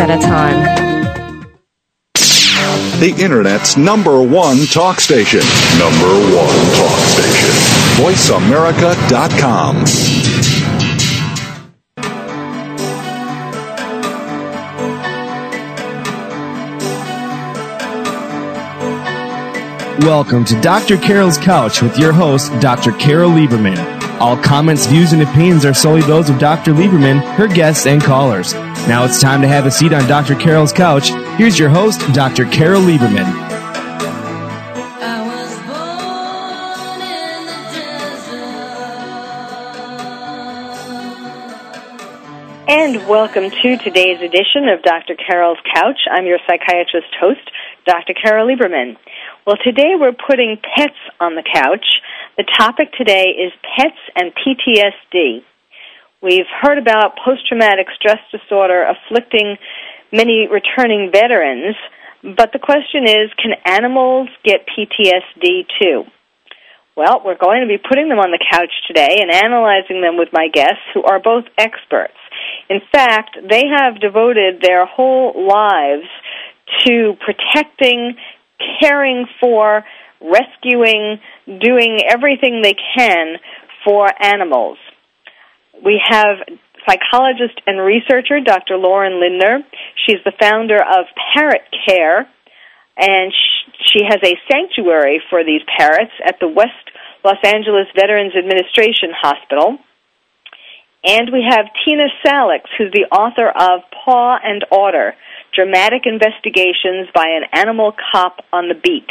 at a time. The Internet's number one talk station. Number one talk station. VoiceAmerica.com. Welcome to Dr. Carol's Couch with your host, Dr. Carol Lieberman. All comments, views, and opinions are solely those of Dr. Lieberman, her guests, and callers. Now it's time to have a seat on Dr. Carol's couch. Here's your host, Dr. Carol Lieberman. And welcome to today's edition of Dr. Carol's Couch. I'm your psychiatrist host, Dr. Carol Lieberman. Well, today we're putting pets on the couch. The topic today is pets and PTSD. We've heard about post traumatic stress disorder afflicting many returning veterans, but the question is can animals get PTSD too? Well, we're going to be putting them on the couch today and analyzing them with my guests who are both experts. In fact, they have devoted their whole lives to protecting caring for, rescuing, doing everything they can for animals. We have psychologist and researcher Dr. Lorin Lindner. She's the founder of Parrot Care, and she has a sanctuary for these parrots at the West Los Angeles Veterans Administration Hospital. And we have Tina Salix, who's the author of Paw and Order dramatic investigations by an animal cop on the beat.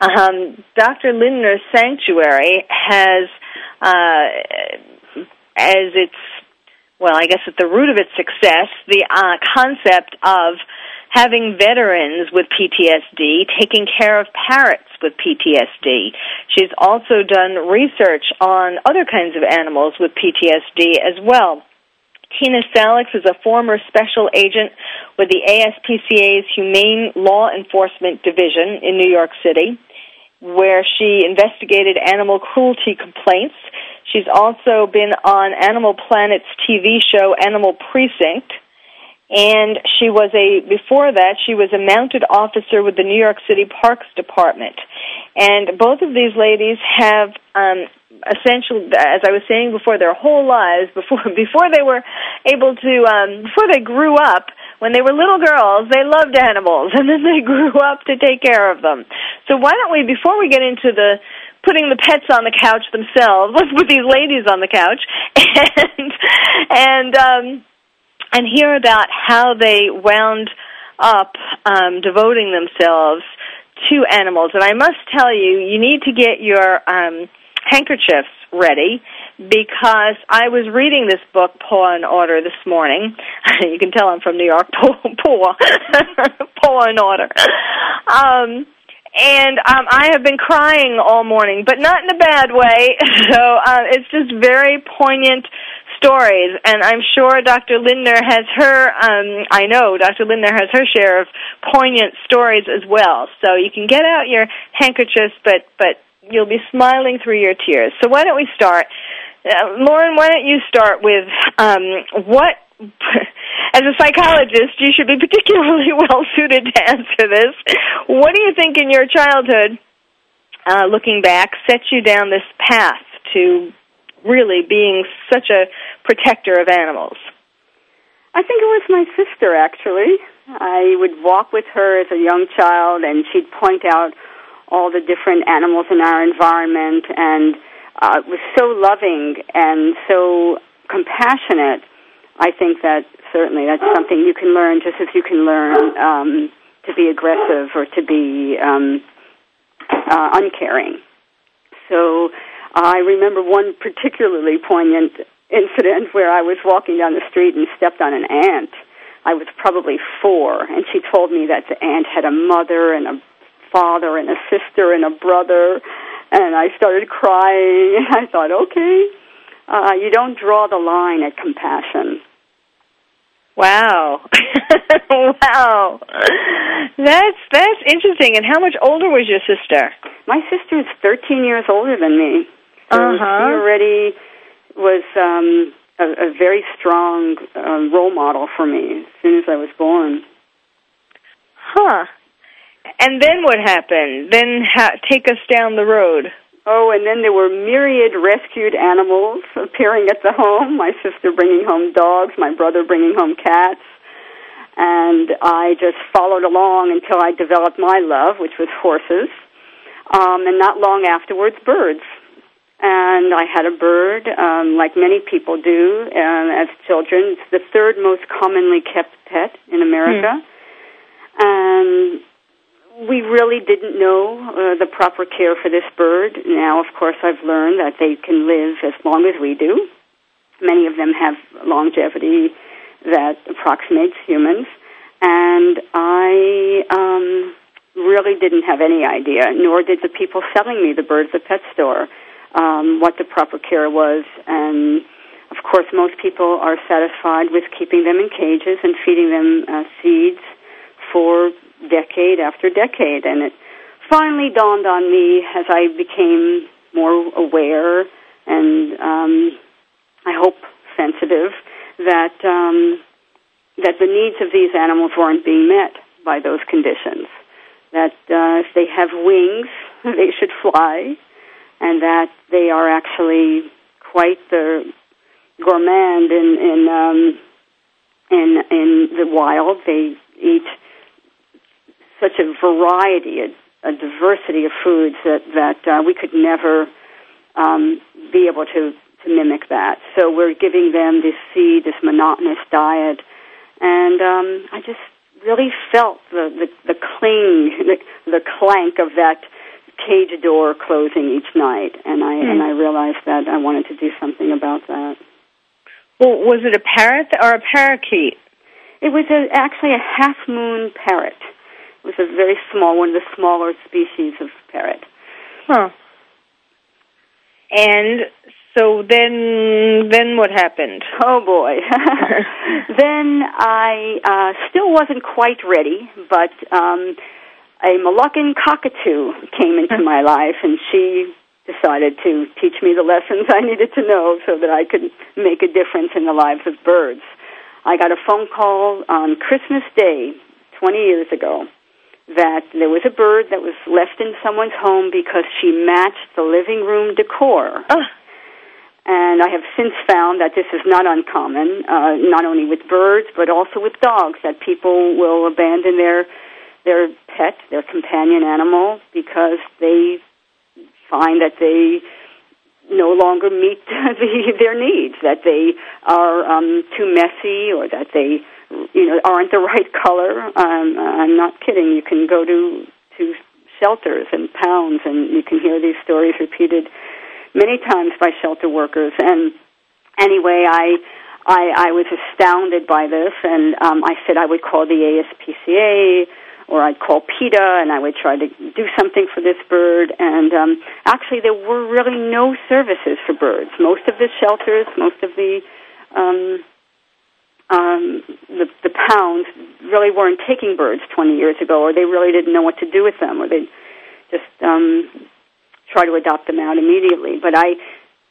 Um, Dr. Lindner's Sanctuary has, uh, as its, well, I guess at the root of its success, the uh, concept of having veterans with PTSD taking care of parrots with PTSD. She's also done research on other kinds of animals with PTSD as well. Tina Salix is a former special agent with the ASPCA's Humane Law Enforcement Division in New York City, where she investigated animal cruelty complaints. She's also been on Animal Planet's TV show Animal Precinct. And she was a, before that, she was a mounted officer with the New York City Parks Department. And both of these ladies have um, essentially, as I was saying before, their whole lives before before they were able to um, before they grew up. When they were little girls, they loved animals, and then they grew up to take care of them. So why don't we, before we get into the putting the pets on the couch themselves, put these ladies on the couch and and um, and hear about how they wound up um, devoting themselves to animals. And I must tell you, you need to get your um, handkerchiefs ready because I was reading this book, Paw and Order, this morning. you can tell I'm from New York. Paw, Paw, Paw and Order. Um, and um, I have been crying all morning, but not in a bad way. So uh, it's just very poignant stories, and I'm sure Dr. Lindner has her. Um, I know Dr. Lindner has her share of poignant stories as well. So you can get out your handkerchiefs, but but you'll be smiling through your tears. So why don't we start? Uh, Lorin, why don't you start with um, what, as a psychologist, you should be particularly well suited to answer this. What do you think in your childhood, uh, looking back, set you down this path to really being such a protector of animals? I think it was my sister, actually. I would walk with her as a young child, and she'd point out all the different animals in our environment and uh, was so loving and so compassionate. I think that certainly that's something you can learn just as you can learn um, to be aggressive or to be um, uh, uncaring. So I remember one particularly poignant incident where I was walking down the street and stepped on an ant. I was probably four, and she told me that the ant had a mother and a father and a sister and a brother, and I started crying. I thought, okay, uh, you don't draw the line at compassion. Wow, wow, that's that's interesting. And how much older was your sister? My sister is thirteen years older than me. So uh-huh. She already was um, a, a very strong um, role model for me as soon as I was born. Huh. And then what happened? Then ha- take us down the road. Oh, and then there were myriad rescued animals appearing at the home. My sister bringing home dogs, my brother bringing home cats. And I just followed along until I developed my love, which was horses. Um, and not long afterwards, birds. And I had a bird, um, like many people do um, as children. It's the third most commonly kept pet in America. Hmm. And we really didn't know uh, the proper care for this bird. Now, of course, I've learned that they can live as long as we do. Many of them have longevity that approximates humans. And I um, really didn't have any idea, nor did the people selling me the bird at the pet store, um, what the proper care was. And of course, most people are satisfied with keeping them in cages and feeding them uh, seeds for decade after decade. And it finally dawned on me as I became more aware and um, I hope sensitive that um, that the needs of these animals weren't being met by those conditions. That uh, if they have wings, they should fly, and that they are actually quite the gourmand in in um, in in the wild. They eat such a variety, a, a diversity of foods that that uh, we could never um, be able to to mimic that. So we're giving them this seed, this monotonous diet, and um, I just really felt the the, the cling, the, the clank of that cage door closing each night, and I Hmm. and I realized that I wanted to do something about that. Well, was it a parrot or a parakeet? It was a, actually a half moon parrot. Was a very small, one of the smaller species of parrot. Huh. And so then, then what happened? Oh boy. then I uh, still wasn't quite ready, but um, a Moluccan cockatoo came into my life, and she decided to teach me the lessons I needed to know so that I could make a difference in the lives of birds. I got a phone call on Christmas Day 20 years ago that there was a bird that was left in someone's home because she matched the living room decor. Oh, And I have since found that this is not uncommon, uh, not only with birds but also with dogs. That people will abandon their their pet, their companion animal, because they find that they no longer meet the, their needs. That they are um, too messy, or that they you know aren't the right color. Um, I'm not kidding. You can go to to shelters and pounds, and you can hear these stories repeated many times by shelter workers. And anyway, I I, I was astounded by this, and um, I said I would call the ASPCA or I'd call PETA, and I would try to do something for this bird. And um, actually, there were really no services for birds. Most of the shelters, most of the um, um, the, the pounds really weren't taking birds 20 years ago, or they really didn't know what to do with them, or they just um, try to adopt them out immediately. But I,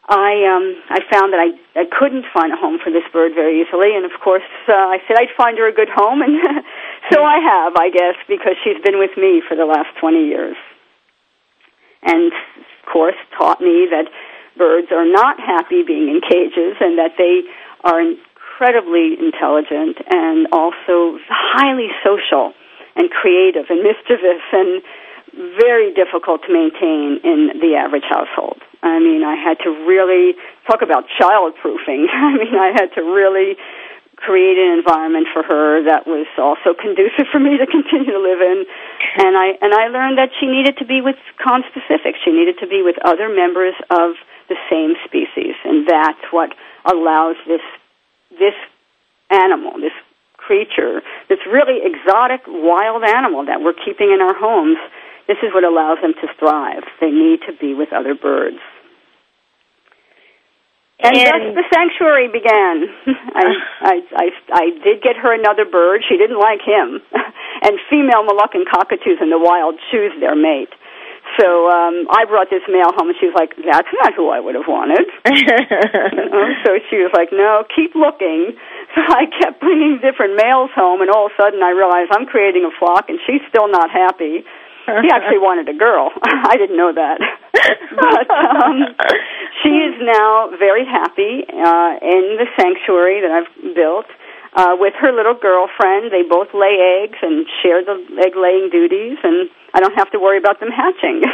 I, um, I found that I, I couldn't find a home for this bird very easily, and of course, uh, I said I'd find her a good home, and so I have, I guess, because she's been with me for the last 20 years. And of course, taught me that birds are not happy being in cages, and that they are incredibly intelligent and also highly social and creative and mischievous and very difficult to maintain in the average household. I mean, I had to really talk about child proofing. I mean, I had to really create an environment for her that was also conducive for me to continue to live in. And I and I learned that she needed to be with conspecific. She needed to be with other members of the same species, and that's what allows this this animal, this creature, this really exotic wild animal that we're keeping in our homes. This is what allows them to thrive. They need to be with other birds. And, And- thus the sanctuary began. I, I, I, I did get her another bird. She didn't like him. and female Moluccan cockatoos in the wild choose their mate. So um, I brought this male home, and she was like, "That's not who I would have wanted." so she was like, "No, keep looking." So I kept bringing different males home, and all of a sudden I realized I'm creating a flock, and she's still not happy. He actually wanted a girl. I didn't know that, but um, she is now very happy uh, in the sanctuary that I've built uh, with her little girlfriend. They both lay eggs and share the egg laying duties, and I don't have to worry about them hatching.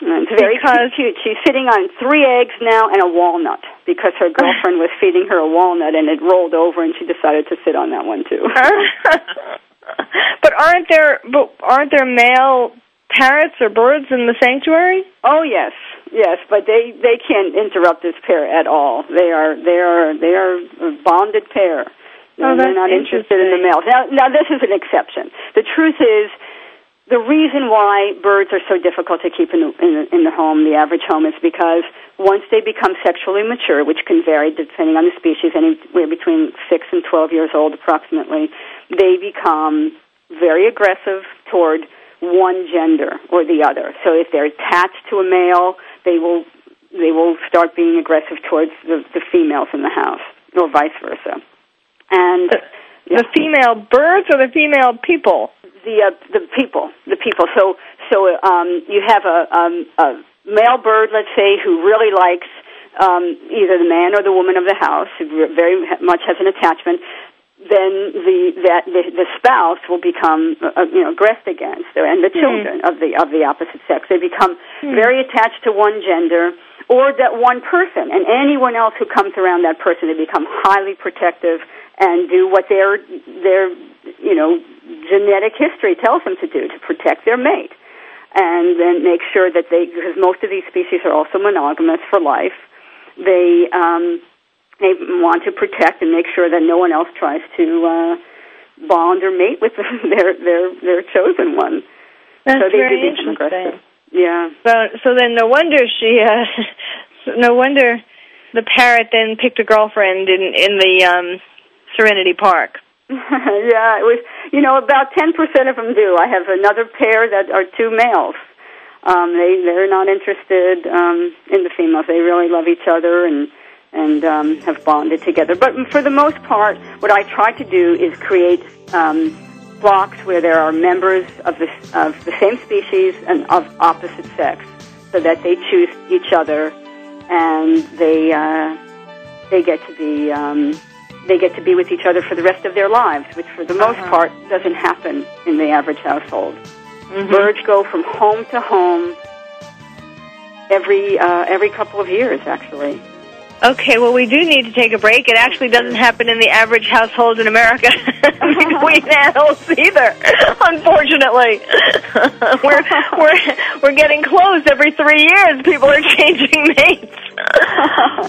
Mm, it's very Because- cute. She's sitting on three eggs now and a walnut because her girlfriend was feeding her a walnut and it rolled over, and she decided to sit on that one too. but aren't there but aren't there male parrots or birds in the sanctuary? Oh yes, yes, but they they can't interrupt this pair at all. They are they are they are a bonded pair. Oh, They're not interested in the males. Now, now this is an exception. The truth is, the reason why birds are so difficult to keep in the, in in the home, the average home, is because once they become sexually mature, which can vary depending on the species, anywhere between six and twelve years old, approximately, they become very aggressive toward one gender or the other. So if they're attached to a male, they will they will start being aggressive towards the, the females in the house, or vice versa. And The female birds or the female people? The uh, the people, the people. So so um, you have a, um, a male bird, let's say, who really likes um, either the man or the woman of the house, who very much has an attachment. Then the that the, the spouse will become uh, you know aggressed against, and the children of the of the opposite sex. They become very attached to one gender or that one person, and anyone else who comes around that person, they become highly protective and do what their their you know genetic history tells them to do to protect their mate, and then make sure that they because most of these species are also monogamous for life. They um, they want to protect and make sure that no one else tries to uh, bond or mate with their their their chosen one. That's so they very do become interesting. aggressive. Yeah. So so then no wonder she uh no wonder the parrot then picked a girlfriend in in the um Serenity Park. yeah, it was. You know, about ten percent of them do. I have another pair that are two males. Um, they they're not interested um, in the females. They really love each other and and um, have bonded together. But for the most part, what I try to do is create um, flocks where there are members of the of the same species and of opposite sex, so that they choose each other and they uh, they get to be. Um, they get to be with each other for the rest of their lives, which for the most part doesn't happen in the average household. Birds go from home to home every uh, every couple of years, actually. Okay, well, we do need to take a break. It actually doesn't happen in the average household in America between animals either. Unfortunately, we're we're we're getting close every three years. People are changing mates.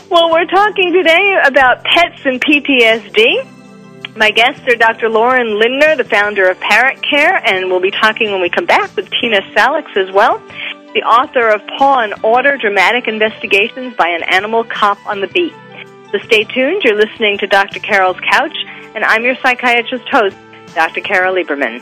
well, we're talking today about pets and PTSD. My guests are Dr. Lorin Lindner, the founder of Parrot Care, and we'll be talking when we come back with Tina Salix as well the author of Paw and Order Dramatic Investigations by an Animal Cop on the Beat. So stay tuned. You're listening to Dr. Carol's Couch, and I'm your psychiatrist host, Dr. Carol Lieberman.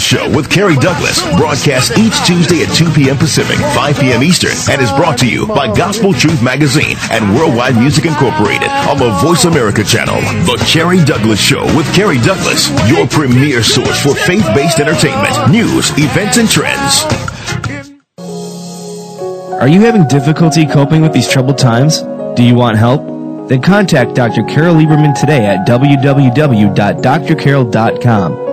Show with Kerry Douglas broadcast each Tuesday at 2 p.m. Pacific, 5 p.m. Eastern, and is brought to you by Gospel Truth Magazine and Worldwide Music Incorporated on the Voice America channel. The Kerry Douglas Show with Kerry Douglas, your premier source for faith-based entertainment, news, events, and trends. Are you having difficulty coping with these troubled times? Do you want help? Then contact Dr. Carol Lieberman today at www.drcarol.com.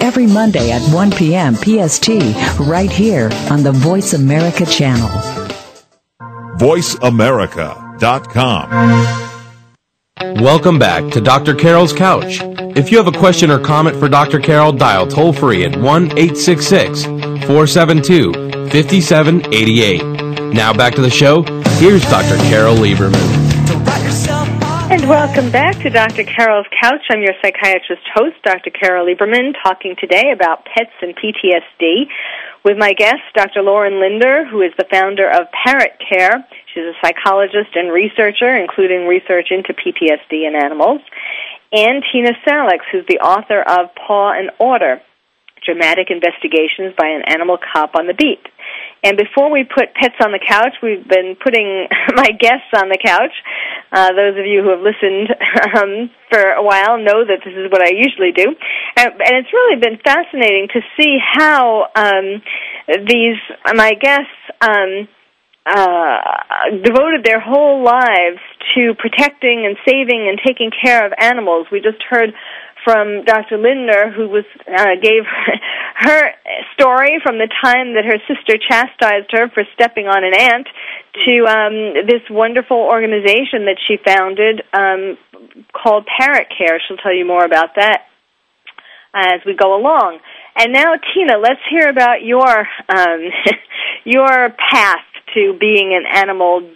every Monday at 1 p.m. PST, right here on the Voice America channel. VoiceAmerica.com. Welcome back to Dr. Carol's Couch. If you have a question or comment for Dr. Carol, dial toll free at 1 866 472 5788. Now back to the show. Here's Dr. Carol Lieberman. Welcome back to Dr. Carol's Couch. I'm your psychiatrist host, Dr. Carol Lieberman, talking today about pets and PTSD with my guest, Dr. Lorin Lindner, who is the founder of Parrot Care. She's a psychologist and researcher, including research into PTSD in animals. And Tina Salix, who's the author of Paw and Order, Dramatic Investigations by an Animal Cop on the Beat. And before we put pets on the couch, we've been putting my guests on the couch. Uh, those of you who have listened um, for a while know that this is what I usually do. And, and it's really been fascinating to see how um, these, my guests, um, uh, devoted their whole lives to protecting and saving and taking care of animals. We just heard from Dr. Lindner, who was uh, gave her story from the time that her sister chastised her for stepping on an ant to um, this wonderful organization that she founded um, called Parrot Care. She'll tell you more about that as we go along. And now, Tina, let's hear about your um, your path to being an animal,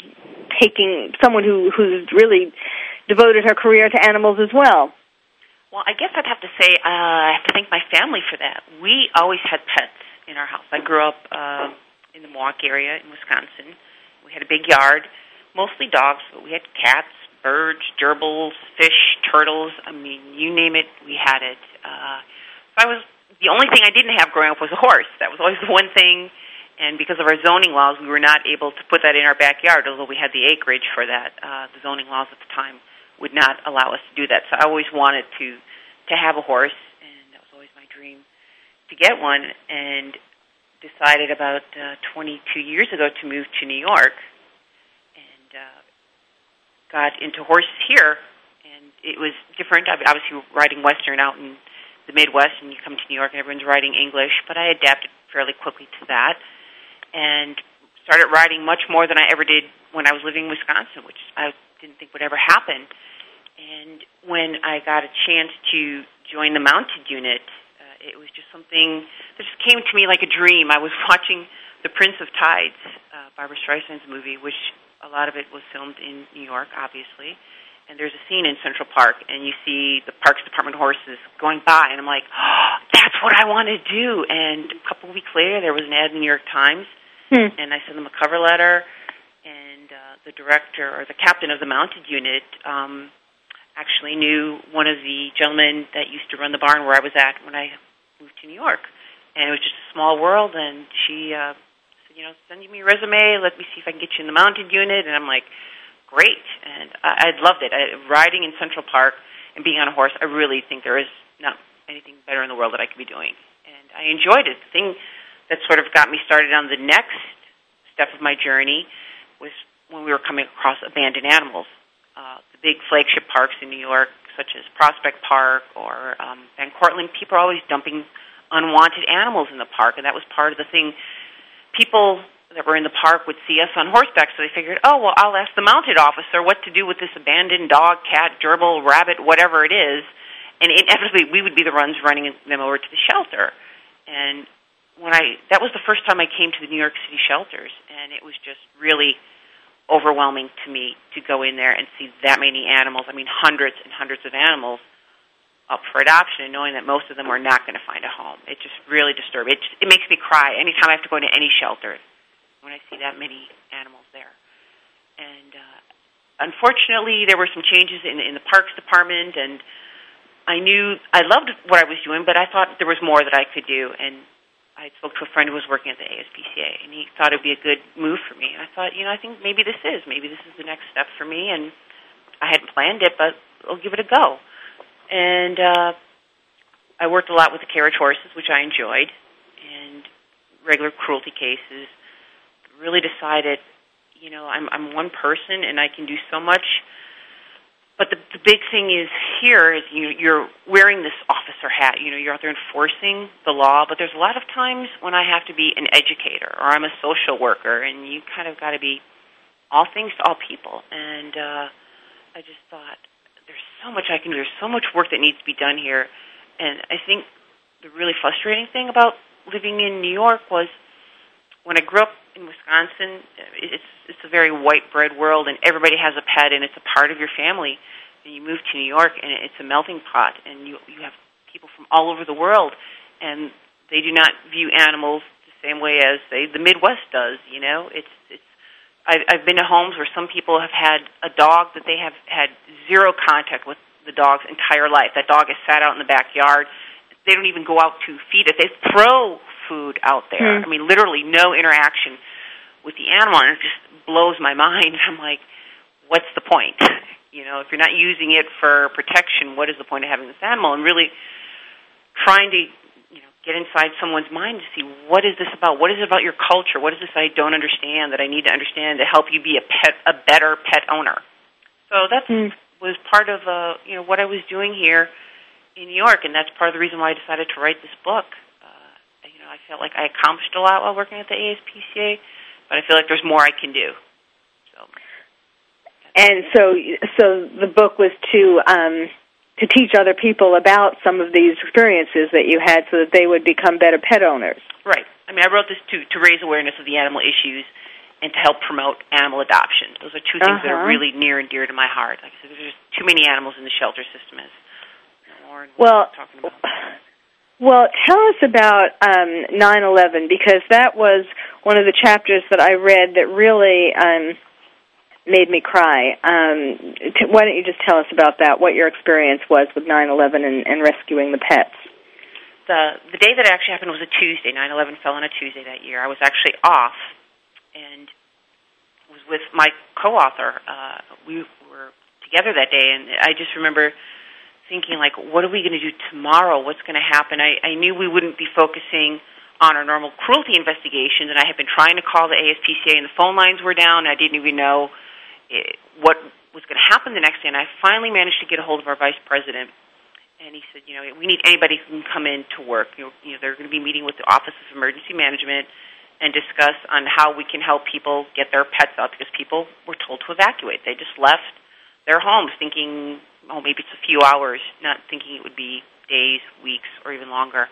taking someone who who's really devoted her career to animals as well. Well, I guess I'd have to say uh, I have to thank my family for that. We always had pets in our house. I grew up uh, in the Milwaukee area in Wisconsin. We had a big yard, mostly dogs, but we had cats, birds, gerbils, fish, turtles. I mean, you name it, we had it. Uh, I was the only thing I didn't have growing up was a horse. That was always the one thing. And because of our zoning laws, we were not able to put that in our backyard, although we had the acreage for that. Uh, the zoning laws at the time would not allow us to do that. So I always wanted to to have a horse, and that was always my dream to get one. And decided about uh, 22 years ago to move to New York, and uh, got into horses here. And it was different. I Obviously, riding Western out in the Midwest, and you come to New York and everyone's riding English. But I adapted fairly quickly to that, and started riding much more than I ever did when I was living in Wisconsin, which I didn't think would ever happen. And when I got a chance to join the mounted unit, it was just something that just came to me like a dream. I was watching The Prince of Tides, uh, Barbra Streisand's movie, which a lot of it was filmed in New York, obviously. And there's a scene in Central Park, and you see the Parks Department horses going by, and I'm like, oh, that's what I want to do. And a couple of weeks later, there was an ad in the New York Times, hmm. and I sent them a cover letter, and uh, the director or the captain of the mounted unit um, actually knew one of the gentlemen that used to run the barn where I was at when I moved to New York, and it was just a small world. And she uh, said, you know, send me your resume. Let me see if I can get you in the mounted unit. And I'm like, great. And I, I loved it. I, riding in Central Park and being on a horse, I really think there is not anything better in the world that I could be doing. And I enjoyed it. The thing that sort of got me started on the next step of my journey was when we were coming across abandoned animals. Uh, the big flagship parks in New York, such as Prospect Park or um, Van Cortlandt, people are always dumping unwanted animals in the park, and that was part of the thing. People that were in the park would see us on horseback, so they figured, oh, well, I'll ask the mounted officer what to do with this abandoned dog, cat, gerbil, rabbit, whatever it is, and inevitably we would be the ones running them over to the shelter. And when I that was the first time I came to the New York City shelters, and it was just really overwhelming to me to go in there and see that many animals. I mean, hundreds and hundreds of animals up for adoption, and knowing that most of them are not going to find a home. It just really disturbs. It just, it makes me cry anytime I have to go into any shelter when I see that many animals there. And uh, unfortunately, there were some changes in in the parks department, and I knew I loved what I was doing, but I thought there was more that I could do, and I spoke to a friend who was working at the ASPCA, and he thought it would be a good move for me. And I thought, you know, I think maybe this is. Maybe this is the next step for me. And I hadn't planned it, but I'll give it a go. And uh, I worked a lot with the carriage horses, which I enjoyed, and regular cruelty cases. Really decided, you know, I'm, I'm one person, and I can do so much but the, the big thing is here is you, you're wearing this officer hat. You know, you're out there enforcing the law, but there's a lot of times when I have to be an educator or I'm a social worker, and you kind of got to be all things to all people. And uh, I just thought there's so much I can do. There's so much work that needs to be done here, and I think the really frustrating thing about living in New York was when I grew up in Wisconsin, it's it's a very white bread world, and everybody has a pet, and it's a part of your family. And you move to New York, and it's a melting pot, and you you have people from all over the world, and they do not view animals the same way as say the Midwest does. You know, it's it's. I've, I've been to homes where some people have had a dog that they have had zero contact with the dog's entire life. That dog has sat out in the backyard. They don't even go out to feed it. They throw food out there. Hmm. I mean, literally no interaction with the animal, and it just blows my mind. I'm like, what's the point? You know, if you're not using it for protection, what is the point of having this animal? And really trying to, you know, get inside someone's mind to see what is this about? What is it about your culture? What is this I don't understand that I need to understand to help you be a pet, a better pet owner? So that's Hmm. was part of, uh, you know, what I was doing here in New York, and that's part of the reason why I decided to write this book. I felt like I accomplished a lot while working at the ASPCA, but I feel like there's more I can do. So, And so, so the book was to um, to teach other people about some of these experiences that you had, so that they would become better pet owners. right. I mean, I wrote this to to raise awareness of the animal issues and to help promote animal adoption. Those are two things that are Uh-huh. really near and dear to my heart. Like I said, there's just too many animals in the shelter system, as Lorin was Well, talking about. Well, tell us about um, 9/11 because that was one of the chapters that I read that really um, made me cry. Um, t- why don't you just tell us about that? What your experience was with 9/11 and, and rescuing the pets? the the day that it actually happened was a Tuesday. 9/11 fell on a Tuesday that year. I was actually off and was with my co-author. Uh, we were together that day, and I just remember thinking, like, what are we going to do tomorrow? What's going to happen? I, I knew we wouldn't be focusing on our normal cruelty investigations, and I had been trying to call the ASPCA, and the phone lines were down. I didn't even know eh, what was going to happen the next day, and I finally managed to get a hold of our vice president and he said, you know, we need anybody who can come in to work. You know, you know, they're going to be meeting with the Office of Emergency Management and discuss on how we can help people get their pets out because people were told to evacuate. They just left their homes thinking, oh, maybe it's a few hours, not thinking it would be days, weeks, or even longer.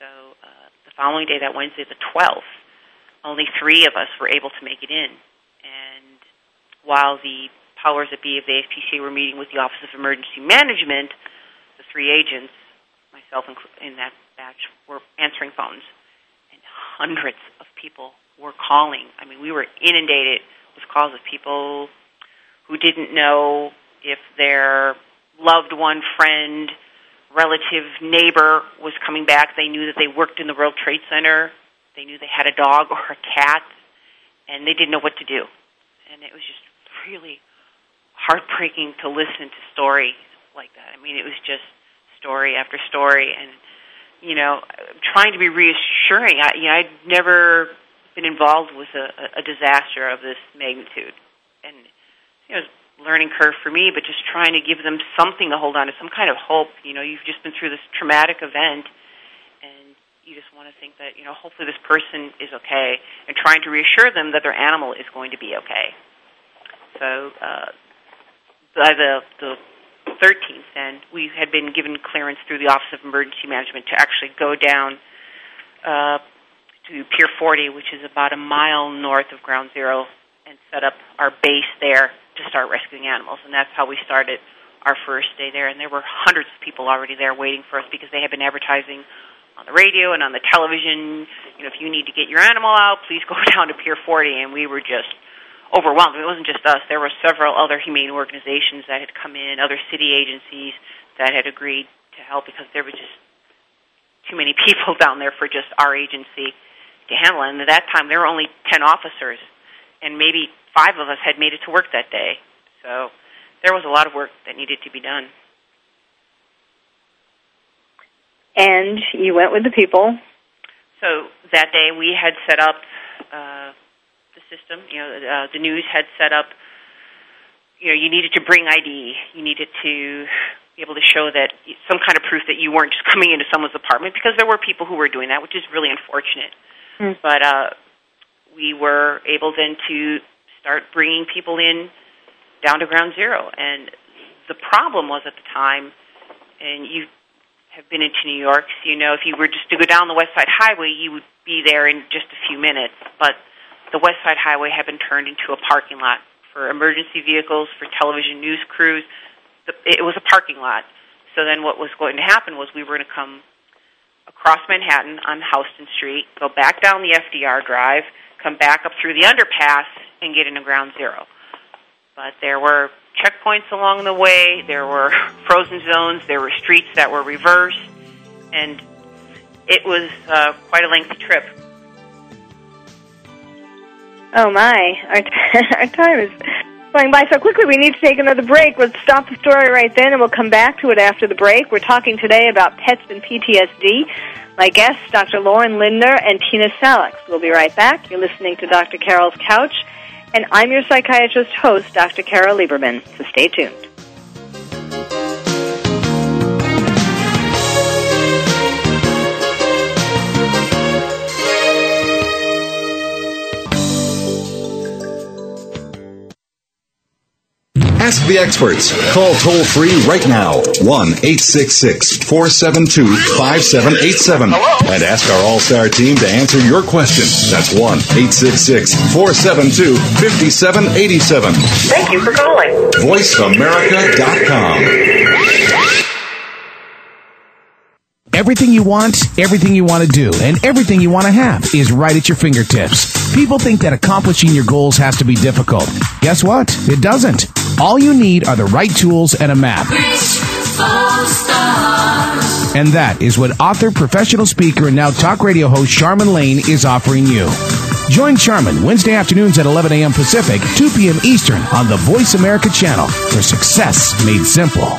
So uh, the following day, that Wednesday, the 12th, only three of us were able to make it in. And while the powers that be of the ASPCA were meeting with the Office of Emergency Management, the three agents, myself in that batch, were answering phones, and hundreds of people were calling. I mean, we were inundated with calls of people who didn't know if their loved one, friend, relative, neighbor was coming back. They knew that they worked in the World Trade Center. They knew they had a dog or a cat, and they didn't know what to do. And it was just really heartbreaking to listen to stories like that. I mean, it was just story after story, and you know, trying to be reassuring. I, you know, I'd never been involved with a, a disaster of this magnitude, and you know, learning curve for me, but just trying to give them something to hold on to, some kind of hope. You know, you've just been through this traumatic event, and you just want to think that, you know, hopefully this person is okay, and trying to reassure them that their animal is going to be okay. So, uh, by the, the 13th, and we had been given clearance through the Office of Emergency Management to actually go down uh, to Pier 40, which is about a mile north of Ground Zero, and set up our base there to start rescuing animals. And that's how we started our first day there. And there were hundreds of people already there waiting for us because they had been advertising on the radio and on the television. You know, if you need to get your animal out, please go down to Pier 40. And we were just overwhelmed. It wasn't just us. There were several other humane organizations that had come in, other city agencies that had agreed to help because there were just too many people down there for just our agency to handle. And at that time, there were only 10 officers, and maybe five of us had made it to work that day. So there was a lot of work that needed to be done. And you went with the people. So that day we had set up uh, the system. You know, uh, the news had set up. You know, you needed to bring ID. You needed to be able to show that some kind of proof that you weren't just coming into someone's apartment because there were people who were doing that, which is really unfortunate. Mm. But uh, we were able then to start bringing people in down to ground zero. And the problem was at the time, and you have been into New York, so you know if you were just to go down the West Side Highway, you would be there in just a few minutes. But the West Side Highway had been turned into a parking lot for emergency vehicles, for television news crews. It was a parking lot. So then what was going to happen was we were going to come across Manhattan on Houston Street, go back down the FDR Drive, come back up through the underpass, and get into ground zero. But there were checkpoints along the way, there were frozen zones, there were streets that were reversed, and it was uh, quite a lengthy trip. Oh my, our, t- our time is going by so quickly. We need to take another break. Let's stop the story right then, and we'll come back to it after the break. We're talking today about pets and PTSD. My guests, Dr. Lorin Lindner and Tina Salix. We'll be right back. You're listening to Dr. Carol's Couch and I'm your psychiatrist host, Dr. Carol Lieberman. So stay tuned. Ask the experts. Call toll free right now 1 866 472 5787 and ask our All Star team to answer your question. That's 1 866 472 5787. Thank you for calling. VoiceAmerica.com. Everything you want, everything you want to do, and everything you want to have is right at your fingertips. People think that accomplishing your goals has to be difficult. Guess what? It doesn't. All you need are the right tools and a map. And that is what author, professional speaker, and now talk radio host Charmin Lane is offering you. Join Charmin Wednesday afternoons at 11 a.m. Pacific, 2 p.m. Eastern on the Voice America channel for success made simple.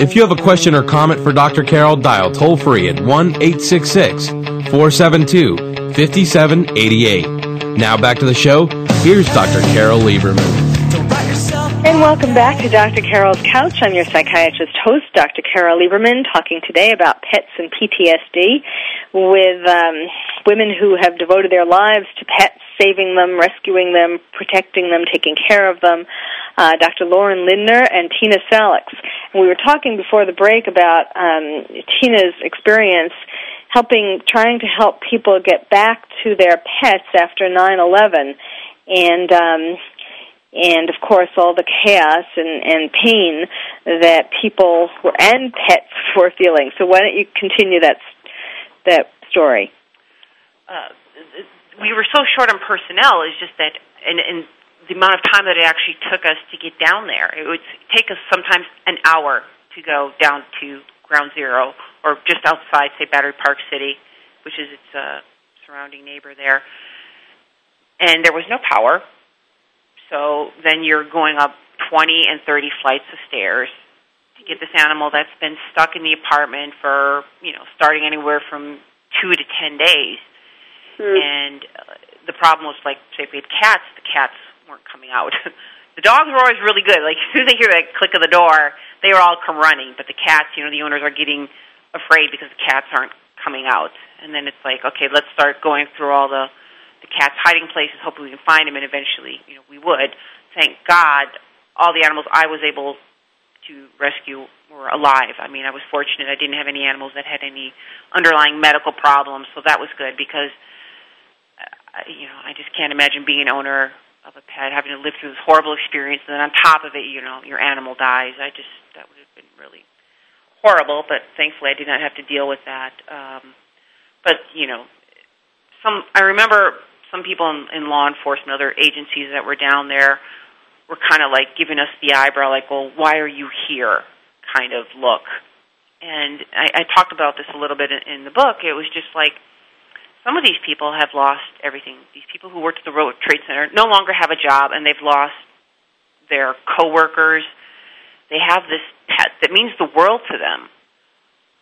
If you have a question or comment for Dr. Carol, dial toll free at 1 866 472 5788. Now back to the show. Here's Dr. Carol Lieberman. And welcome back to Dr. Carol's Couch. I'm your psychiatrist host, Dr. Carol Lieberman, talking today about pets and PTSD with um, women who have devoted their lives to pets, saving them, rescuing them, protecting them, taking care of them. Uh, Dr. Lorin Lindner and Tina Salix. We were talking before the break about um, Tina's experience helping, trying to help people get back to their pets after 9/11, and um, and of course all the chaos and, and pain that people were, and pets were feeling. So why don't you continue that that story? Uh, we were so short on personnel. It's just that, and, and the amount of time that it actually took us to get down there. It would take us sometimes an hour to go down to Ground Zero or just outside, say Battery Park City, which is its uh, surrounding neighbor there. And there was no power so then you're going up 20 and 30 flights of stairs to get this animal that's been stuck in the apartment for, you know, starting anywhere from two to 10 days. Mm. And uh, the problem was, like, say, if we had cats, the cats weren't coming out. the dogs were always really good. Like, as soon as they hear that click of the door, they were all come running. But the cats, you know, the owners are getting afraid because the cats aren't coming out. And then it's like, okay, let's start going through all the the cat's hiding places, hoping we can find him, and eventually, you know, we would. Thank God, all the animals I was able to rescue were alive. I mean, I was fortunate; I didn't have any animals that had any underlying medical problems, so that was good because, uh, you know, I just can't imagine being an owner of a pet having to live through this horrible experience, and then on top of it, you know, your animal dies. I just that would have been really horrible, but thankfully, I did not have to deal with that. Um, but you know, some I remember some people in, in law enforcement, other agencies that were down there, were kind of like giving us the eyebrow, like, "Well, why are you here?" kind of look. And I, I talked about this a little bit in, in the book. It was just like some of these people have lost everything. These people who worked at the World Trade Center no longer have a job, and they've lost their coworkers. They have this pet that means the world to them.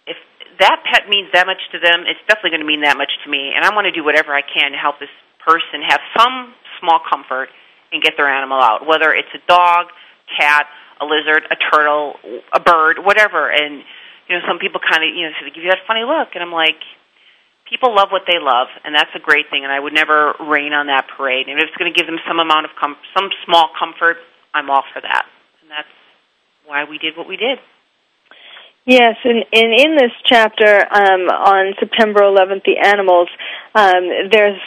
If that pet means that much to them, it's definitely going to mean that much to me. And I want to do whatever I can to help this person have some small comfort and get their animal out, whether it's a dog, cat, a lizard, a turtle, a bird, whatever. And you know, some people kind of you know of give you that funny look, and I'm like, people love what they love, and that's a great thing. And I would never rain on that parade. And if it's going to give them some amount of com- some small comfort, I'm all for that. And that's why we did what we did. Yes, and, and in this chapter um, on September 11th, the animals, um, there's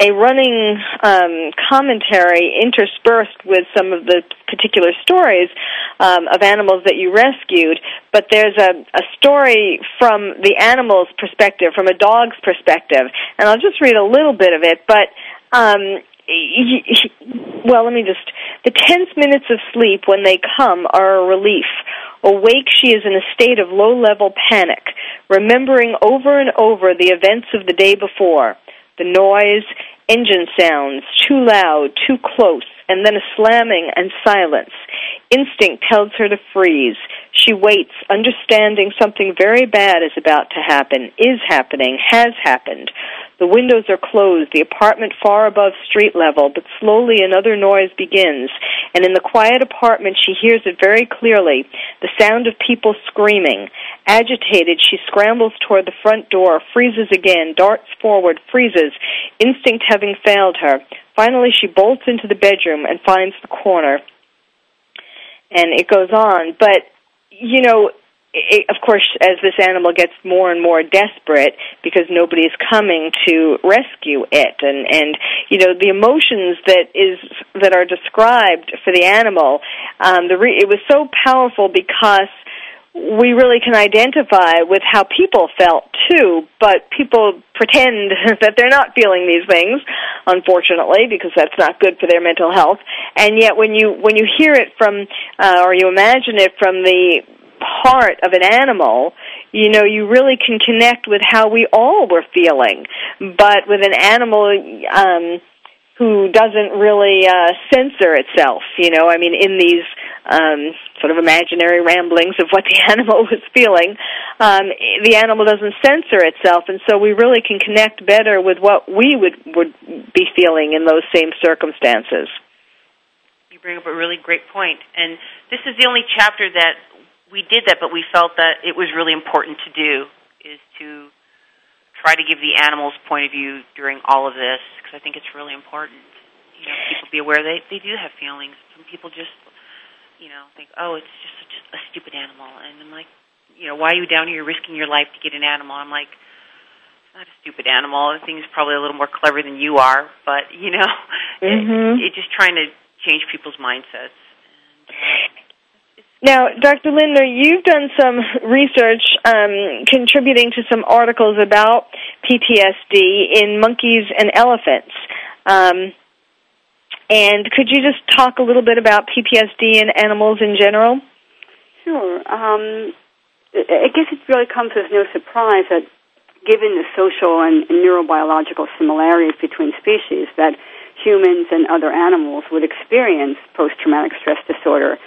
a running um, commentary interspersed with some of the particular stories um, of animals that you rescued, but there's a, a story from the animal's perspective, from a dog's perspective, and I'll just read a little bit of it, but um, well, let me just. The tense minutes of sleep when they come are a relief. Awake, she is in a state of low level panic, remembering over and over the events of the day before the noise, engine sounds, too loud, too close, and then a slamming and silence. Instinct tells her to freeze. She waits, understanding something very bad is about to happen, is happening, has happened. The windows are closed, the apartment far above street level, but slowly another noise begins. And in the quiet apartment, she hears it very clearly the sound of people screaming. Agitated, she scrambles toward the front door, freezes again, darts forward, freezes, instinct having failed her. Finally, she bolts into the bedroom and finds the corner. And it goes on. But, you know, it, of course, as this animal gets more and more desperate because nobody's coming to rescue it, and and you know the emotions that is that are described for the animal, um, the re- it was so powerful because we really can identify with how people felt too, but people pretend that they're not feeling these things, unfortunately, because that's not good for their mental health. And yet, when you when you hear it from uh, or you imagine it from the heart of an animal, you know, you really can connect with how we all were feeling. But with an animal, um, who doesn't really uh, censor itself. You know, I mean, in these um, sort of imaginary ramblings of what the animal was feeling, um, the animal doesn't censor itself, and so we really can connect better with what we would would be feeling in those same circumstances. You bring up a really great point, and this is the only chapter that we did that, but we felt that it was really important to do is to try to give the animal's point of view during all of this because I think it's really important. You know, people be aware they they do have feelings. Some people just, you know, think, oh, it's just such a stupid animal, and I'm like, you know, why are you down here risking your life to get an animal? I'm like, it's not a stupid animal. The thing's probably a little more clever than you are, but you know, mm-hmm. it, it just trying to change people's mindsets. And, uh, now, Dr. Lindner, you've done some research um, contributing to some articles about PTSD in monkeys and elephants. Um, and could you just talk a little bit about PTSD in animals in general? Sure. Um, I guess it really comes as no surprise that given the social and neurobiological similarities between species, that humans and other animals would experience post-traumatic stress disorder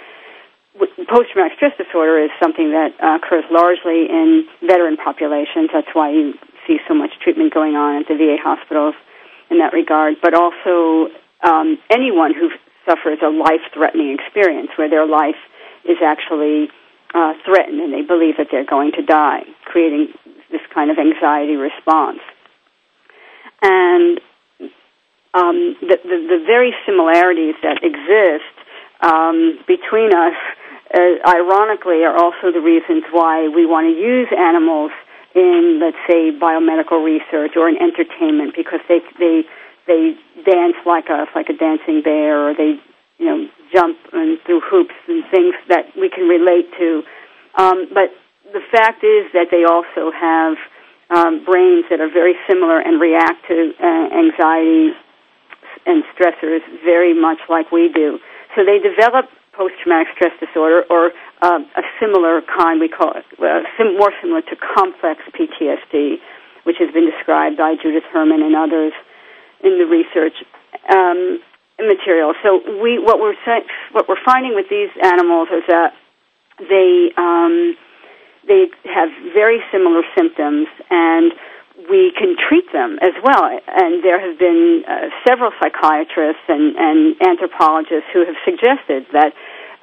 post-traumatic stress disorder is something that occurs largely in veteran populations. That's why you see so much treatment going on at the VA hospitals in that regard. But also um, anyone who suffers a life-threatening experience where their life is actually uh, threatened and they believe that they're going to die, creating this kind of anxiety response. And um, the, the, the very similarities that exist um, between us uh, ironically, are also the reasons why we want to use animals in, let's say, biomedical research or in entertainment because they they they dance like a like a dancing bear or they you know jump and through hoops and things that we can relate to. Um, but the fact is that they also have um, brains that are very similar and react to uh, anxiety and stressors very much like we do. So they develop post-traumatic stress disorder, or um, a similar kind, we call it, uh, sim- more similar to complex PTSD, which has been described by Judith Herman and others in the research um, material. So we, what we're what we're finding with these animals is that they um, they have very similar symptoms and we can treat them as well. And there have been uh, several psychiatrists and, and anthropologists who have suggested that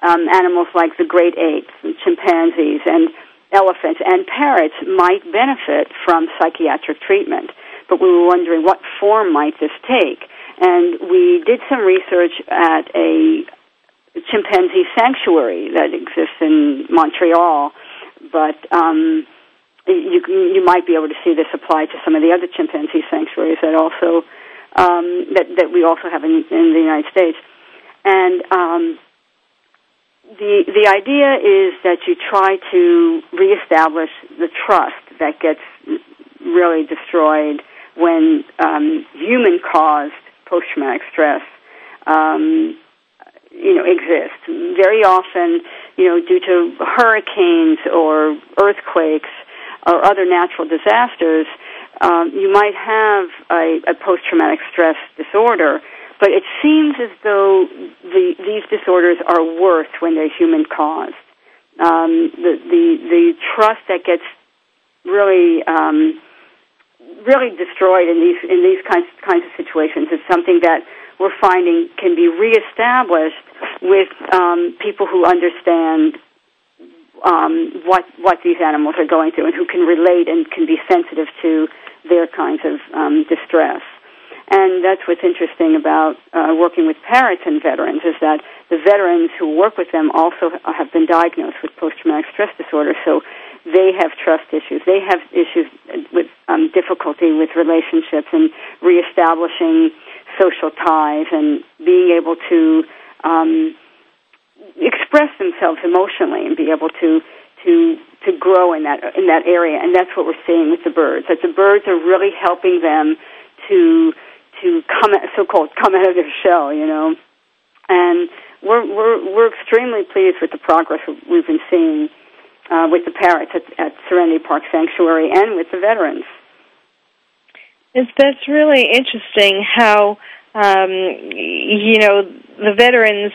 um, animals like the great apes, and chimpanzees, and elephants and parrots might benefit from psychiatric treatment. But we were wondering what form might this take. And we did some research at a chimpanzee sanctuary that exists in Montreal, but um, you you might be able to see this apply to some of the other chimpanzee sanctuaries that also um, that that we also have in, in the United States, and um, the the idea is that you try to reestablish the trust that gets really destroyed when um, human caused post traumatic stress um, you know exists. Very often, you know, due to hurricanes or earthquakes or other natural disasters, um, you might have a, a post-traumatic stress disorder, but it seems as though the, these disorders are worse when they're human caused. Um, the, the, the trust that gets really um, really destroyed in these in these kinds kinds of situations. It's something that we're finding can be reestablished with um, people who understand um, what what these animals are going through and who can relate and can be sensitive to their kinds of um, distress. And that's what's interesting about uh, working with parents and veterans is that the veterans who work with them also have been diagnosed with post-traumatic stress disorder. So they have trust issues. They have issues with um, difficulty with relationships and reestablishing social ties and being able to um, express themselves emotionally and be able to to to grow in that in that area. And that's what we're seeing with the birds. That the birds are really helping them to to come so-called come out of their shell, you know. And we're we're we're extremely pleased with the progress we've been seeing uh, with the parrots at, at Serenity Park Sanctuary and with the veterans. It's, that's really interesting how um, you know the veterans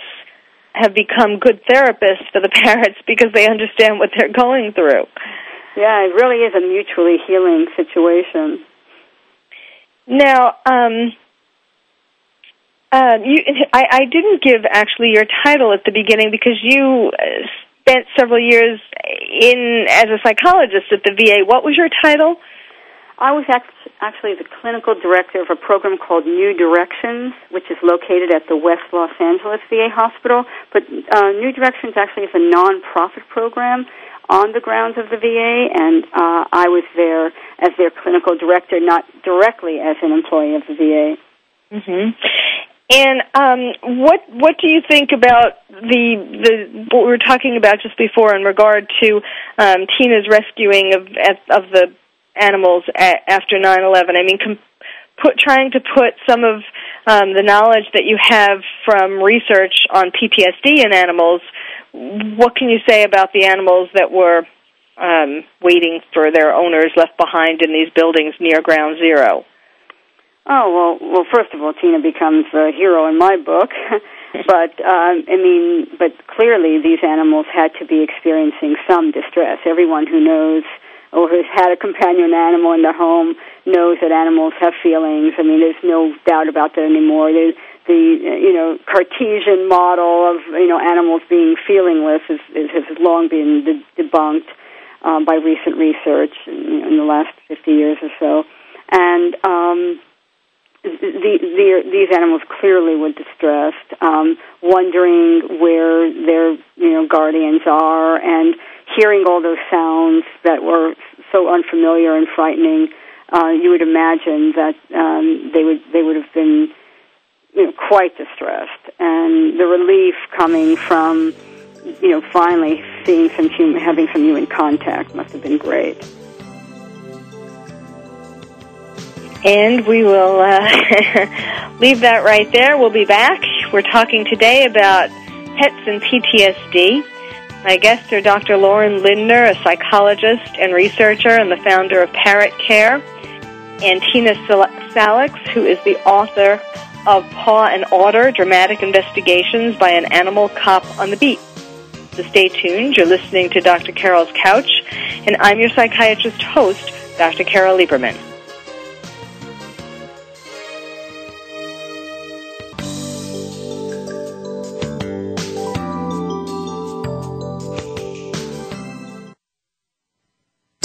have become good therapists for the parrots because they understand what they're going through. Yeah, it really is a mutually healing situation. Now, um, uh, you, I, I didn't give actually your title at the beginning because you uh, spent several years in as a psychologist at the VA. What was your title? I was actually the clinical director of a program called New Directions, which is located at the West Los Angeles VA hospital. But uh, New Directions actually is a non-profit program on the grounds of the VA, and uh, I was there as their clinical director, not directly as an employee of the VA. Mm-hmm. And um, what what do you think about the the what we were talking about just before in regard to um, Tina's rescuing of of the animals a- after 9/11? I mean, com- put trying to put some of um, the knowledge that you have from research on PTSD in animals. What can you say about the animals that were um, waiting for their owners left behind in these buildings near Ground Zero? Oh well, well. First of all, Tina becomes a hero in my book, but um, I mean, but clearly these animals had to be experiencing some distress. Everyone who knows or has had a companion animal in their home knows that animals have feelings. I mean, there's no doubt about that anymore. The, the you know Cartesian model of you know animals being feelingless is, is has long been de- debunked um, by recent research in, in the last 50 years or so, and um, the, the, these animals clearly were distressed, um, wondering where their you know guardians are, and hearing all those sounds that were so unfamiliar and frightening. Uh, you would imagine that um, they would they would have been you know quite distressed, and the relief coming from you know finally seeing some human having some human contact must have been great. And we will uh, leave that right there. We'll be back. We're talking today about pets and PTSD. My guests are Dr. Lorin Lindner, a psychologist and researcher and the founder of Parrot Care, and Tina Salix, who is the author of Paw and Order, Dramatic Investigations by an Animal Cop on the Beat. So stay tuned. You're listening to Dr. Carol's Couch, and I'm your psychiatrist host, Dr. Carol Lieberman.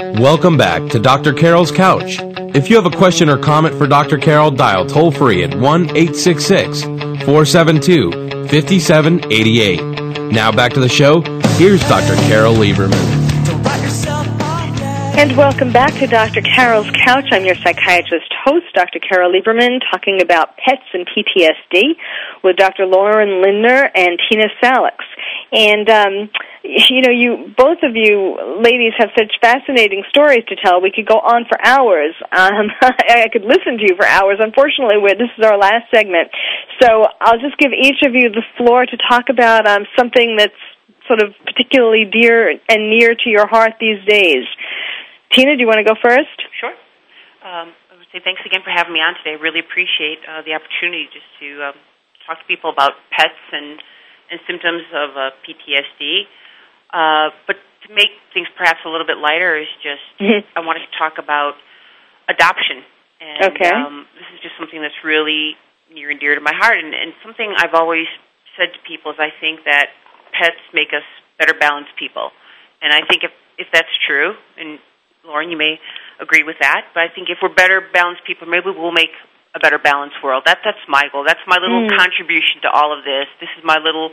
Welcome back to Dr. Carol's Couch. If you have a question or comment for Dr. Carol, dial toll free at 1 866 472 5788. Now back to the show. Here's Dr. Carol Lieberman. And welcome back to Dr. Carol's Couch. I'm your psychiatrist host, Dr. Carol Lieberman, talking about pets and PTSD with Dr. Lorin Lindner and Tina Salix. And, um, you know, you both of you ladies have such fascinating stories to tell. We could go on for hours. Um, I could listen to you for hours. Unfortunately, this is our last segment, so I'll just give each of you the floor to talk about um, something that's sort of particularly dear and near to your heart these days. Tina, do you want to go first? Sure. Um, I would say thanks again for having me on today. I really appreciate uh, the opportunity just to um, talk to people about pets and, and symptoms of uh, PTSD. Uh, but to make things perhaps a little bit lighter is just Mm-hmm. I wanted to talk about adoption. And Okay. um, this is just something that's really near and dear to my heart, and, and something I've always said to people is I think that pets make us better balanced people, and I think if if that's true, and Lorin, you may agree with that, but I think if we're better balanced people, maybe we'll make a better balanced world. That that's my goal. That's my little Mm. contribution to all of this. This is my little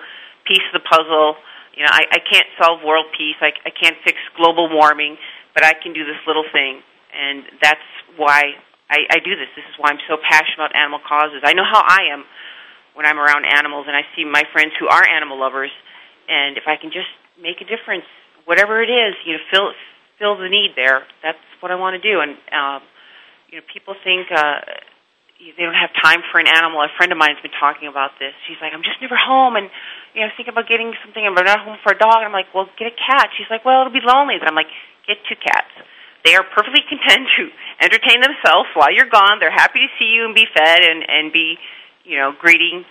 piece of the puzzle. You know, I, I can't solve world peace. I, I can't fix global warming, but I can do this little thing, and that's why I, I do this. This is why I'm so passionate about animal causes. I know how I am when I'm around animals, and I see my friends who are animal lovers, and if I can just make a difference, whatever it is, you know, fill fill the need there. That's what I want to do. And um, you know, people think uh, they don't have time for an animal. A friend of mine's been talking about this. She's like, I'm just never home, and you know, was thinking about getting something, and I'm not home for a dog. And I'm like, well, get a cat. She's like, well, it'll be lonely. And I'm like, get two cats. They are perfectly content to entertain themselves while you're gone. They're happy to see you and be fed and and be, you know, greeting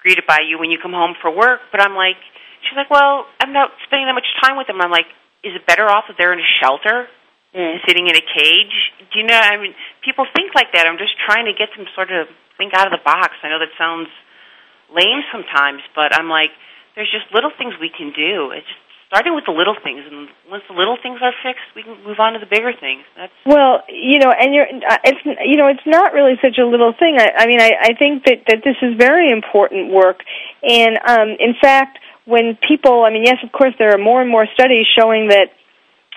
greeted by you when you come home for work. But I'm like, she's like, well, I'm not spending that much time with them. I'm like, is it better off if they're in a shelter, sitting in a cage? Do you know? I mean, people think like that. I'm just trying to get them sort of think out of the box. I know that sounds lame sometimes, but I'm like, there's just little things we can do. It's just starting with the little things, and once the little things are fixed, we can move on to the bigger things. That's Well, you know, and you're, uh, it's, you know, it's not really such a little thing. I, I mean, I, I think that that this is very important work, and um, in fact, when people, I mean, yes, of course, there are more and more studies showing that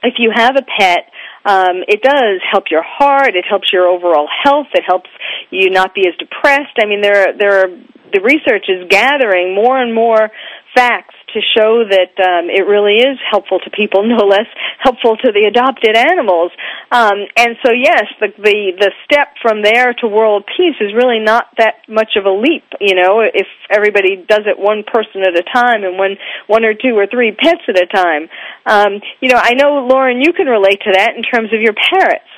if you have a pet, um, it does help your heart. It helps your overall health. It helps you not be as depressed. I mean, there are, there are the research is gathering more and more facts to show that um, it really is helpful to people, no less helpful to the adopted animals. Um, and so, yes, the, the the step from there to world peace is really not that much of a leap. You know, if everybody does it one person at a time and one one or two or three pets at a time. Um, you know, I know Lorin, you can relate to that in terms of your parrots.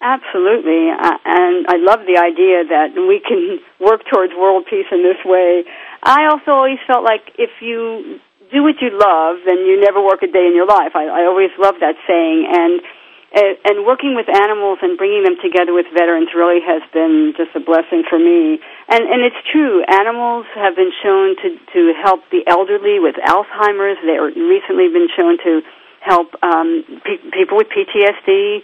Absolutely, uh, and I love the idea that we can work towards world peace in this way. I also always felt like if you do what you love, then you never work a day in your life. I, I always loved that saying, and and working with animals and bringing them together with veterans really has been just a blessing for me. And and it's true, animals have been shown to to help the elderly with Alzheimer's. They're recently been shown to help um, pe- people with PTSD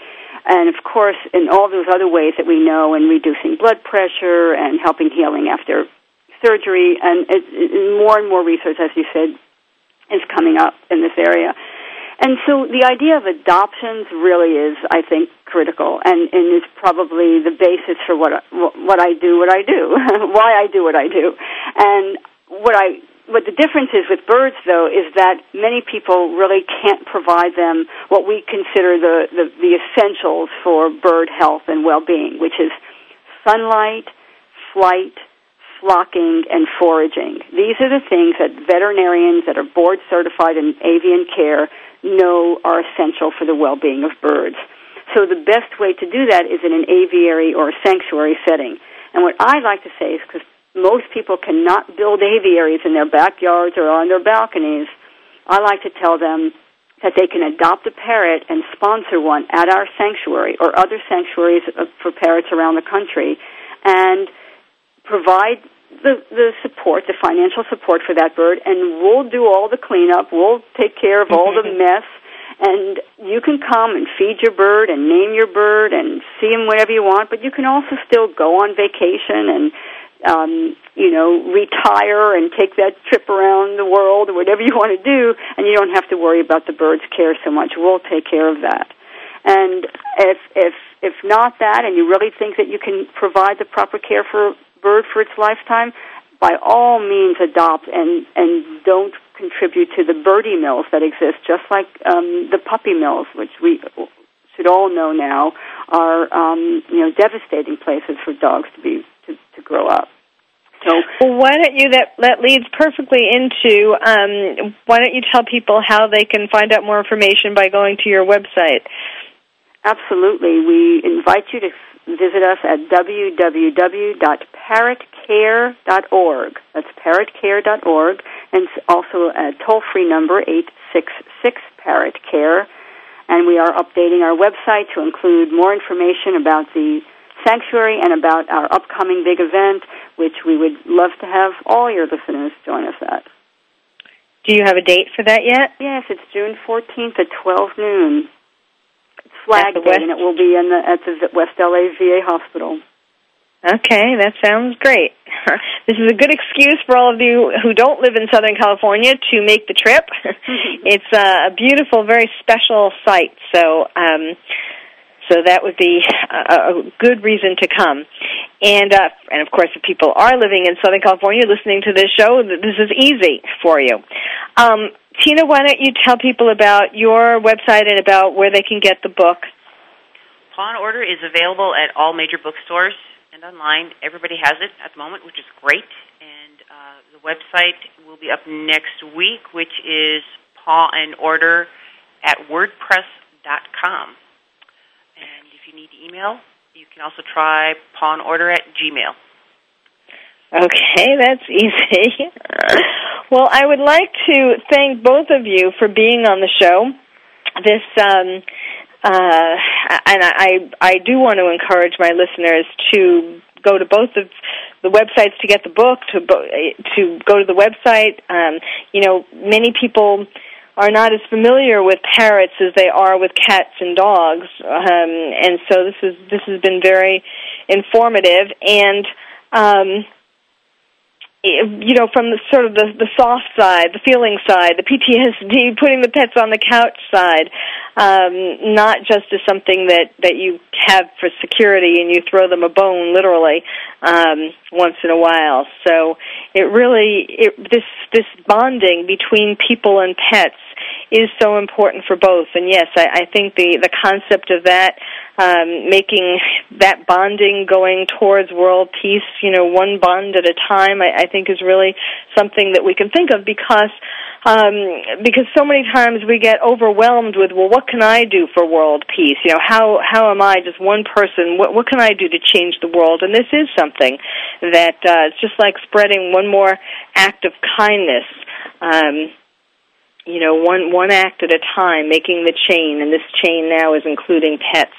and of course in all those other ways that we know in reducing blood pressure and helping healing after surgery and it, it, more and more research as you said is coming up in this area. And so the idea of adoptions really is, I think, critical and, and is probably the basis for what, what I do, what I do, why I do what I do. And what I, what the difference is with birds though is that many people really can't provide them what we consider the, the, the essentials for bird health and well-being, which is sunlight, flight, flocking, and foraging. These are the things that veterinarians that are board certified in avian care know are essential for the well-being of birds. So the best way to do that is in an aviary or a sanctuary setting. And what I like to say is because most people cannot build aviaries in their backyards or on their balconies, I like to tell them that they can adopt a parrot and sponsor one at our sanctuary or other sanctuaries for parrots around the country and provide the, the support, the financial support for that bird, and we'll do all the cleanup. We'll take care of all the mess, and you can come and feed your bird and name your bird and see him whenever you want. But you can also still go on vacation and um, you know, retire and take that trip around the world or whatever you want to do, and you don't have to worry about the bird's care so much. We'll take care of that. And if if if not that, and you really think that you can provide the proper care for a bird for its lifetime, by all means adopt and, and don't contribute to the birdie mills that exist, just like um, the puppy mills, which we should all know now are um, you know devastating places for dogs to be to, to grow up. So, well, why don't you that that leads perfectly into um, why don't you tell people how they can find out more information by going to your website? Absolutely, we invite you to visit us at www.parrotcare.org. That's parrotcare.org, and also a toll-free number, 866-PARROT-CARE. And we are updating our website to include more information about the sanctuary and about our upcoming big event, which we would love to have all your listeners join us at. Do you have a date for that yet? Yes, it's June 14th at 12 noon. Flag Day, West- and it will be in the, at the West LA VA Hospital. Okay, that sounds great. this is a good excuse for all of you who don't live in Southern California to make the trip. it's a beautiful, very special site. So, um, so that would be a, a good reason to come. And uh, and of course, if people are living in Southern California listening to this show, this is easy for you. Um, Tina, why don't you tell people about your website and about where they can get the book? Paw and Order is available at all major bookstores and online. Everybody has it at the moment, which is great. And uh, the website will be up next week, which is Paw and Order at WordPress.com. You need email, you can also try Paw and Order at Gmail. Okay, that's easy. well, I would like to thank both of you for being on the show. This um, uh, and I I do want to encourage my listeners to go to both of the websites to get the book to to go to the website. Um, you know, many people are not as familiar with parrots as they are with cats and dogs, um, and so this is this has been very informative and. Um, you know, from the sort of the, the soft side, the feeling side, the PTSD, putting the pets on the couch side, um, not just as something that, that you have for security and you throw them a bone literally um, once in a while. So it really, it, this this bonding between people and pets is so important for both. And yes, I, I think the the concept of that um, making that bonding going towards world peace, you know, one bond at a time, I, I think is really something that we can think of because um, because so many times we get overwhelmed with, well, what can I do for world peace? You know, how how am I just one person? What what can I do to change the world? And this is something that uh, it's just like spreading one more act of kindness. Um, you know, one one act at a time, making the chain, and this chain now is including pets.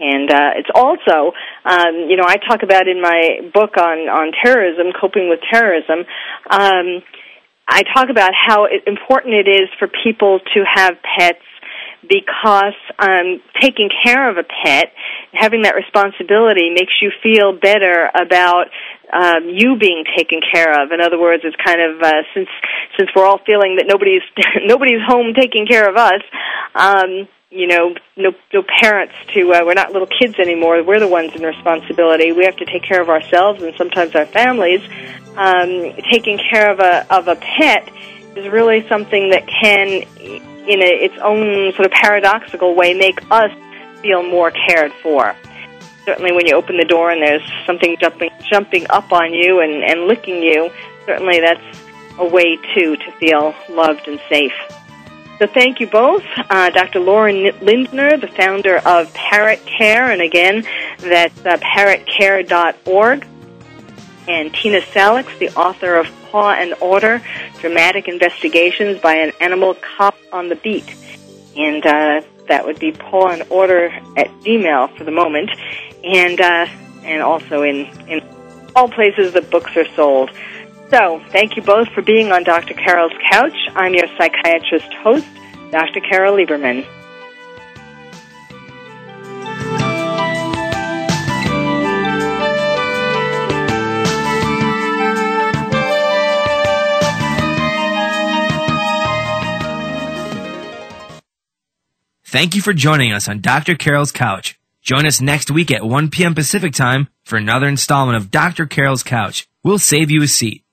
And uh, it's also, um, you know, I talk about in my book on on terrorism, coping with terrorism. Um, I talk about how important it is for people to have pets because um, taking care of a pet, having that responsibility, makes you feel better about um, you being taken care of. In other words, it's kind of uh, since since we're all feeling that nobody's nobody's home taking care of us. Um, you know, no no parents to uh, we're not little kids anymore. We're the ones in responsibility. We have to take care of ourselves and sometimes our families. Um, taking care of a of a pet is really something that can, in a, its own sort of paradoxical way, make us feel more cared for. Certainly, when you open the door and there's something jumping jumping up on you and, and licking you, certainly that's a way too to feel loved and safe. So thank you both, uh, Dr. Lorin Lindner, the founder of Parrot Care, and again, that's uh, parrotcare.org, and Tina Salix, the author of Paw and Order, Dramatic Investigations by an Animal Cop on the Beat. And uh, that would be Paw and Order at Gmail for the moment, and uh, and also in, in all places that books are sold. So, thank you both for being on Dr. Carol's Couch. I'm your psychiatrist host, Dr. Carol Lieberman. Thank you for joining us on Dr. Carol's Couch. Join us next week at 1 p.m. Pacific Time for another installment of Dr. Carol's Couch. We'll save you a seat.